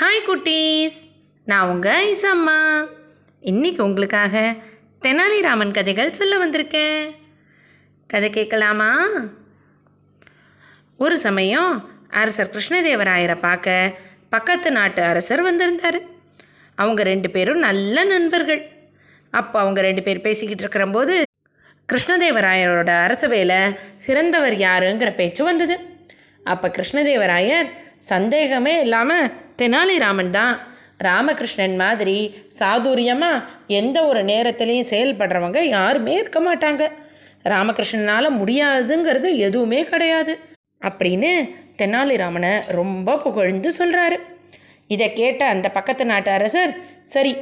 Hi குட்டீஸ். நான் உங்கள் ஐசம்மா. இன்னைக்கு உங்களுக்காக தெனாலிராமன் கதைகள் சொல்ல வந்திருக்கேன். கதை கேட்கலாமா? ஒரு சமயம் அரசர் கிருஷ்ணதேவராயரை பார்க்க பக்கத்து நாட்டு அரசர் வந்திருந்தார். அவங்க ரெண்டு பேரும் நல்ல நண்பர்கள். அப்போ அவங்க ரெண்டு பேர் பேசிக்கிட்டு இருக்கிறம்போது கிருஷ்ணதேவராயரோட அரசவையில் சிறந்தவர் யாருங்கிற பேச்சு வந்தது. அப்போ கிருஷ்ணதேவராயர் சந்தேகமே இல்லாமல் தெனாலிராமன் தான். ராமகிருஷ்ணன் மாதிரி சாதுரியமாக எந்த ஒரு நேரத்துலையும் செயல்படுறவங்க யாருமே இருக்க மாட்டாங்க. ராமகிருஷ்ணனால் முடியாதுங்கிறது எதுவுமே கிடையாது. அப்படின்னு தெனாலிராமனை ரொம்ப புகழ்ந்து சொல்கிறாரு இதை கேட்ட அந்த பக்கத்து நாட்டு அரசர் சரி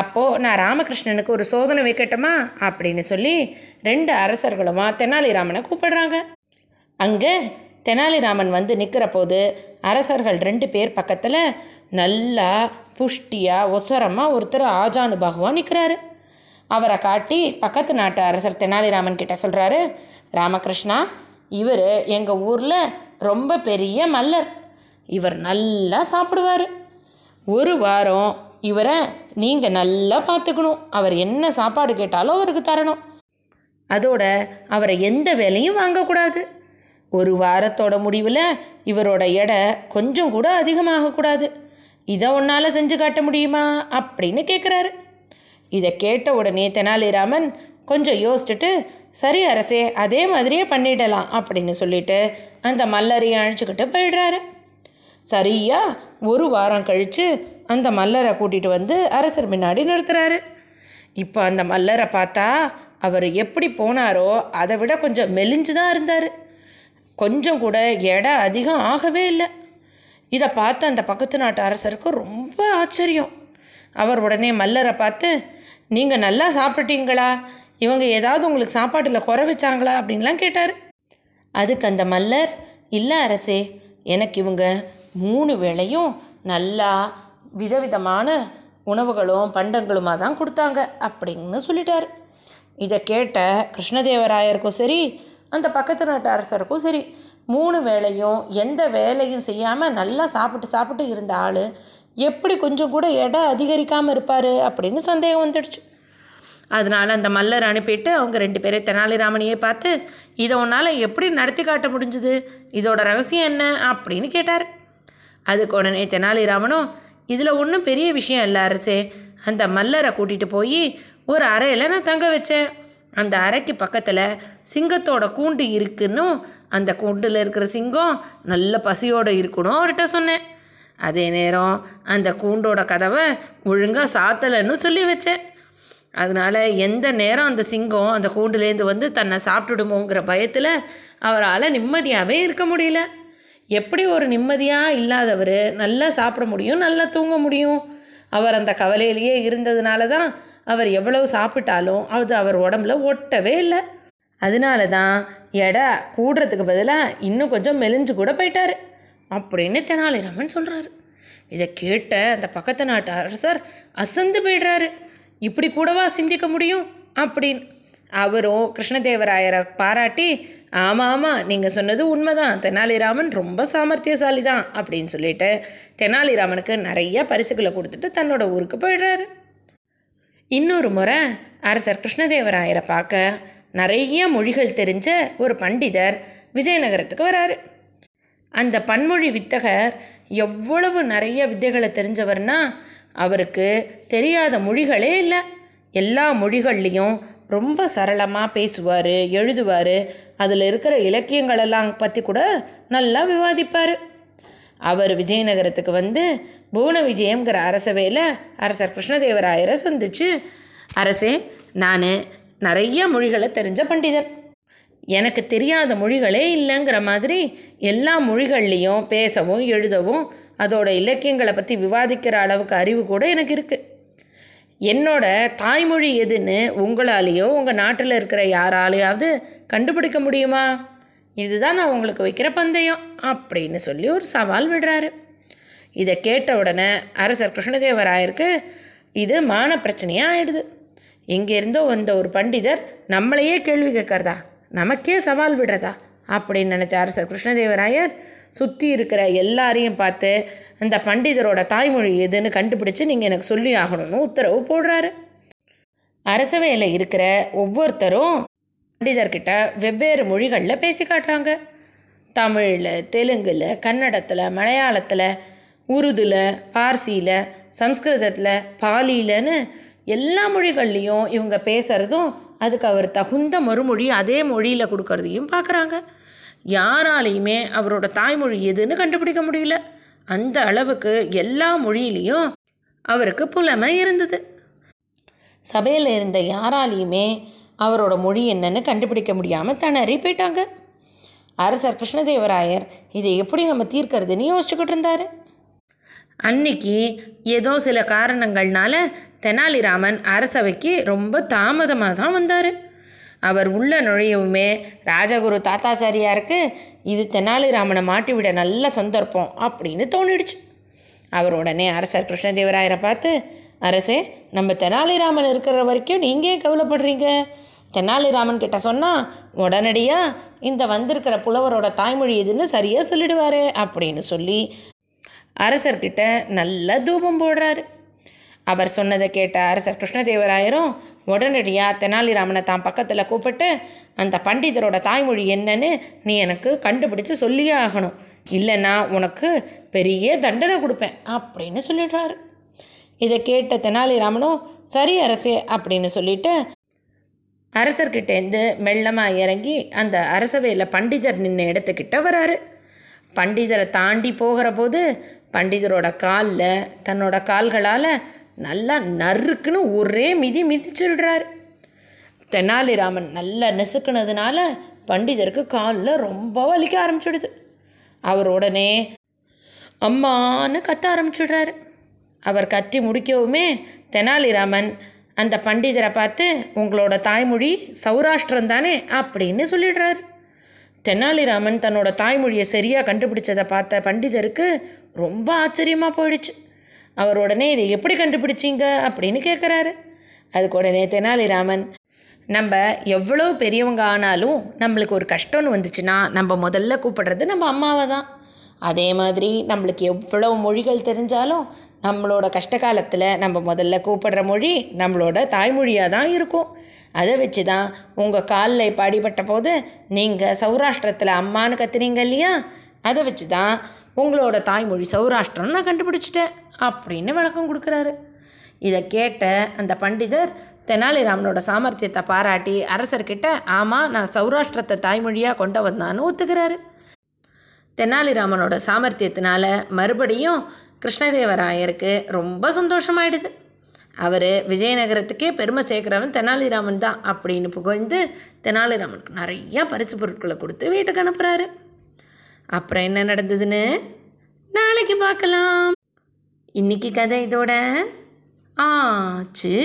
அப்போது நான் ராமகிருஷ்ணனுக்கு ஒரு சோதனை வைக்கட்டுமா? அப்படின்னு சொல்லி ரெண்டு அரசர்களுமா தெனாலிராமனை கூப்பிடுறாங்க. அங்கே தெனாலிராமன் வந்து நிற்கிற போது அரசர்கள் ரெண்டு பேர் பக்கத்தில் நல்லா புஷ்டியாக ஒசரமாக ஒருத்தர் ஆஜானு பகவான் நிற்கிறாரு அவரை காட்டி பக்கத்து நாட்டு அரசர் தெனாலிராமன் கிட்ட சொல்கிறாரு ராமகிருஷ்ணா இவர் எங்கள் ஊரில் ரொம்ப பெரிய மல்லர். இவர் நல்லா சாப்பிடுவார். ஒரு வாரம் இவரை நீங்கள் நல்லா பார்த்துக்கணும். அவர் என்ன சாப்பாடு கேட்டாலும் அவருக்கு தரணும். அதோட அவரை எந்த வேலையும் வாங்கக்கூடாது. ஒரு வாரத்தோட முடிவில் இவரோட எடை கொஞ்சம் கூட அதிகமாகக்கூடாது இதை உன்னால் செஞ்சு காட்ட முடியுமா? அப்படின்னு கேட்குறாரு இதை கேட்ட உடனே தெனாலிராமன் கொஞ்சம் யோசிச்சுட்டு சரி அரசே அதே மாதிரியே பண்ணிடலாம் அப்படின்னு சொல்லிட்டு அந்த மல்லரையை அழைச்சிக்கிட்டு போயிடுறாரு. சரியா ஒரு வாரம் கழித்து அந்த மல்லரை கூட்டிகிட்டு வந்து அரசர் முன்னாடி நிறுத்துறாரு. இப்போ அந்த மல்லரை பார்த்தா அவர் எப்படி போனாரோ அதை விட கொஞ்சம் மெலிஞ்சு தான் இருந்தார். கொஞ்சம் கூட எடை அதிகம் ஆகவே இல்லை. இதை பார்த்து அந்த பக்கத்து நாட்டு அரசருக்கு ரொம்ப ஆச்சரியம். அவர் உடனே மல்லரை பார்த்து நீங்கள் நல்லா சாப்பிட்டீங்களா? இவங்க ஏதாவது உங்களுக்கு சாப்பாட்டில் குறை வச்சாங்களா? அப்படின்லாம் கேட்டார். அதுக்கு அந்த மல்லர் இல்லை அரசே எனக்கு இவங்க மூணு வேளையும் நல்லா விதவிதமான உணவுகளும் பண்டங்களுமாக தான் கொடுத்தாங்க அப்படின்னு சொல்லிட்டார். இதை கேட்ட கிருஷ்ணதேவராயருக்கும் சரி அந்த பக்கத்து நாட்டு அரசருக்கும் சரி மூணு வேளையும் எந்த வேலையும் செய்யாமல் நல்லா சாப்பிட்டு சாப்பிட்டு இருந்த ஆள் எப்படி கொஞ்சம் கூட எடை அதிகரிக்காமல் இருப்பார் அப்படின்னு சந்தேகம் வந்துடுச்சு. அதனால் அந்த மல்லர் அனுப்பிட்டு அவங்க ரெண்டு பேரை தெனாலிராமனையே பார்த்து இதை உன்னால் எப்படி நடத்தி காட்ட முடிஞ்சுது? இதோட ரகசியம் என்ன? அப்படின்னு கேட்டார். அதுக்கு உடனே தெனாலிராமனும் இதில் ஒன்றும் பெரிய விஷயம் இல்லை அரசே அந்த மல்லரை கூட்டிகிட்டு போய் ஒரு அறையில் நான் தங்க வச்சேன். அந்த அறைக்கு பக்கத்தில் சிங்கத்தோட கூண்டு இருக்குன்னும் அந்த கூண்டில் இருக்கிற சிங்கம் நல்ல பசியோடு இருக்கணும் அவர்கிட்ட சொன்னேன். அதே நேரம் அந்த கூண்டோட கதவை ஒழுங்காக சாத்தலைன்னு சொல்லி வச்சேன். அதனால் எந்த நேரம் அந்த சிங்கம் அந்த கூண்டுலேருந்து வந்து தன்னை சாப்பிட்டுடுமோங்கிற பயத்தில் அவரால் நிம்மதியாகவே இருக்க முடியல. எப்படி ஒரு நிம்மதியாக இல்லாதவர் நல்லா சாப்பிட முடியும் நல்லா தூங்க முடியும். அவர் அந்த கவலையிலேயே இருந்ததுனால தான் அவர் எவ்வளவு சாப்பிட்டாலும் அது அவர் உடம்புல ஒட்டவே இல்லை. அதனால தான் எடை கூடுறதுக்கு பதிலாக இன்னும் கொஞ்சம் மெலிஞ்சு கூட போயிட்டார். அப்படின்னு தெனாலிராமன் சொல்கிறாரு இதை கேட்ட அந்த பக்கத்து நாட்டு அரசர் அசந்து போயிடுறாரு. இப்படி கூடவா சிந்திக்க முடியும்? அப்படின்னு. அவரும் கிருஷ்ணதேவராயரை பாராட்டி ஆமாம் ஆமாம் நீங்கள் சொன்னது உண்மைதான். தெனாலிராமன் ரொம்ப சாமர்த்தியசாலி தான் அப்படின்னு சொல்லிட்டு தெனாலிராமனுக்கு நிறைய பரிசுகளை கொடுத்துட்டு தன்னோட ஊருக்கு போயிடுறாரு. இன்னொரு முறை அரசர் கிருஷ்ணதேவராயரை பார்க்க நிறைய மொழிகள் தெரிஞ்ச ஒரு பண்டிதர் விஜயநகரத்துக்கு வராரு. அந்த பன்மொழி வித்தகர் எவ்வளவு நிறைய வித்தைகளை தெரிஞ்சவர்னா அவருக்கு தெரியாத மொழிகளே இல்லை. எல்லா மொழிகள்லேயும் ரொம்ப சரளமாக பேசுவார் எழுதுவார். அதில் இருக்கிற இலக்கியங்களெல்லாம் பற்றி கூட நல்லா விவாதிப்பார். அவர் விஜயநகரத்துக்கு வந்து புவன விஜயம்ங்கிற அரசவையில் அரசர் கிருஷ்ணதேவராயரை சந்திச்சு அரசே நான் நிறைய மொழிகளை தெரிஞ்ச பண்டிதர். எனக்கு தெரியாத மொழிகளே இல்லைங்கிற மாதிரி எல்லா மொழிகள்லேயும் பேசவும் எழுதவும் அதோட இலக்கியங்களை பற்றி விவாதிக்கிற அளவுக்கு அறிவு கூட எனக்கு இருக்குது என்னோட தாய்மொழி எதுன்னு உங்களாலேயோ உங்கள் நாட்டில் இருக்கிற யாராலையாவது கண்டுபிடிக்க முடியுமா? இதுதான் நான் உங்களுக்கு வைக்கிற பந்தயம் அப்படின்னு சொல்லி ஒரு சவால் விடுறாரு. இதை கேட்ட உடனே அரசர் கிருஷ்ணதேவராயருக்கு இது மான பிரச்சனையாக ஆயிடுது. இங்கேருந்தோ வந்த ஒரு பண்டிதர் நம்மளையே கேள்வி கேட்கறதா? நமக்கே சவால் விடுறதா? அப்படின்னு நினச்ச அரசர் கிருஷ்ணதேவராயர் சுற்றி இருக்கிற எல்லாரையும் பார்த்து அந்த பண்டிதரோட தாய்மொழி எதுன்னு கண்டுபிடிச்சு நீங்கள் எனக்கு சொல்லி ஆகணும்னு உத்தரவு போடுறாரு. அரசவையில் இருக்கிற ஒவ்வொருத்தரும் பண்டிதர்கிட்ட வெவ்வேறு மொழிகளில் பேசி காட்டுறாங்க. தமிழில் தெலுங்கில் கன்னடத்தில் மலையாளத்தில் உருதுல பார்சியில் சம்ஸ்கிருதத்தில் பாலியிலன்னு எல்லா மொழிகள்லேயும் இவங்க பேசுகிறதும் அதுக்கு அவர் தகுந்த மறுமொழி அதே மொழியில் கொடுக்கறதையும் பார்க்குறாங்க யாராலையுமே அவரோட தாய்மொழி எதுன்னு கண்டுபிடிக்க முடியல. அந்த அளவுக்கு எல்லா மொழியிலையும் அவருக்கு புலமை இருந்தது. சபையில் இருந்த யாராலையுமே அவரோட மொழி என்னன்னு கண்டுபிடிக்க முடியாமல் திணறி போயிட்டாங்க. அரசர் கிருஷ்ணதேவராயர் இதை எப்படி நம்ம தீர்க்கறதுன்னு யோசிச்சுக்கிட்டு இருந்தாரு. அன்னைக்கு ஏதோ சில காரணங்கள்னால தெனாலிராமன் அரசவைக்கு ரொம்ப தாமதமாக தான் வந்தார். அவர் உள்ள நுழையவுமே ராஜகுரு தாத்தாச்சாரியாருக்கு இது தெனாலிராமனை மாட்டி விட நல்ல சந்தர்ப்பம் அப்படின்னு தோணிடுச்சு. அவர் உடனே அரசர் கிருஷ்ணதேவராயரை பார்த்து அரசே நம்ம தெனாலிராமன் இருக்கிற வரைக்கும் நீங்கள் ஏன் கவலைப்படுறீங்க? தெனாலிராமன் கிட்ட சொன்னால் உடனடியாக இந்த வந்திருக்கிற புலவரோட தாய்மொழி எதுன்னு சரியாக சொல்லிடுவார் அப்படின்னு சொல்லி அரசர்கிட்ட நல்ல தூபம் போடுறாரு. அவர் சொன்னதை கேட்ட அரசர் கிருஷ்ணதேவராயரும் உடனடியாக தெனாலிராமனை தான் பக்கத்தில் கூப்பிட்டு அந்த பண்டிதரோட தாய்மொழி என்னன்னு நீ எனக்கு கண்டுபிடிச்சு சொல்லியே ஆகணும். இல்லைன்னா உனக்கு பெரிய தண்டனை கொடுப்பேன் அப்படின்னு சொல்லிடுறாரு. இதை கேட்ட தெனாலிராமனும் சரி அரசே அப்படின்னு சொல்லிட்டு அரசர்கிட்டேருந்து மெல்லமாக இறங்கி அந்த அரசவையில் பண்டிதர் நின்ற இடத்துக்கிட்ட வராரு. பண்டிதரை தாண்டி போகிற போது பண்டிதரோட காலில் தன்னோட கால்களால் நல்லா நறுக்குன்னு ஒரே மிதி மிதிச்சிடுறாரு. தெனாலிராமன் நல்லா நெசுக்குனதுனால பண்டிதருக்கு காலில் ரொம்ப வலிக்க ஆரம்பிச்சிடுது. அவர் உடனே அம்மான்னு கத்த ஆரம்பிச்சுடுறாரு. அவர் கத்தி முடிக்கவுமே தெனாலிராமன் அந்த பண்டிதரை பார்த்து உங்களோட தாய்மொழி சௌராஷ்டிரம் தானே? அப்படின்னு சொல்லிடுறாரு. தெனாலிராமன் தன்னோட தாய்மொழியை சரியாக கண்டுபிடிச்சதை பார்த்த பண்டிதருக்கு ரொம்ப ஆச்சரியமாக போயிடுச்சு. அவர் உடனே இதை எப்படி கண்டுபிடிச்சிங்க? அப்படின்னு கேட்குறாரு அதுக்கு உடனே தெனாலிராமன் நம்ம எவ்வளோ பெரியவங்க ஆனாலும் நம்மளுக்கு ஒரு கஷ்டம்னு வந்துச்சுன்னா நம்ம முதல்ல கூப்பிடுறது நம்ம அம்மாவை தான். அதே மாதிரி நம்மளுக்கு எவ்வளோ மொழிகள் தெரிஞ்சாலும் நம்மளோட கஷ்ட காலத்தில் நம்ம முதல்ல கூப்பிடுற மொழி நம்மளோட தாய்மொழியாக தான் இருக்கும். அதை வச்சு தான் உங்கள் காலில் இப்போ அடிபட்ட போது நீங்கள் சௌராஷ்டிரத்தில் அம்மான்னு கத்துனீங்க இல்லையா? அதை வச்சு தான் உங்களோட தாய்மொழி சௌராஷ்டிரம்னு நான் கண்டுபிடிச்சிட்டேன். அப்படின்னு விளக்கம் கொடுக்குறாரு. இதை கேட்ட அந்த பண்டிதர் தெனாலிராமனோட சாமர்த்தியத்தை பாராட்டி அரசர்கிட்ட ஆமாம் நான் சௌராஷ்டிரத்தை தாய்மொழியாக கொண்டு வந்தான்னு ஒத்துக்கிறாரு. தெனாலிராமனோட சாமர்த்தியத்தினால மறுபடியும் கிருஷ்ணதேவராயருக்கு ரொம்ப சந்தோஷமாயிடுது. அவர் விஜயநகரத்துக்கே பெருமை சேர்க்குறவன் தெனாலிராமன் தான் அப்படின்னு புகழ்ந்து தெனாலிராமனுக்கு நிறையா பரிசு பொருட்களை கொடுத்து வீட்டுக்கு அனுப்புகிறாரு அப்புறம் என்ன நடந்ததுன்னு? நாளைக்கு பார்க்கலாம். இன்னைக்கு கதை இதோட ஆச்சு.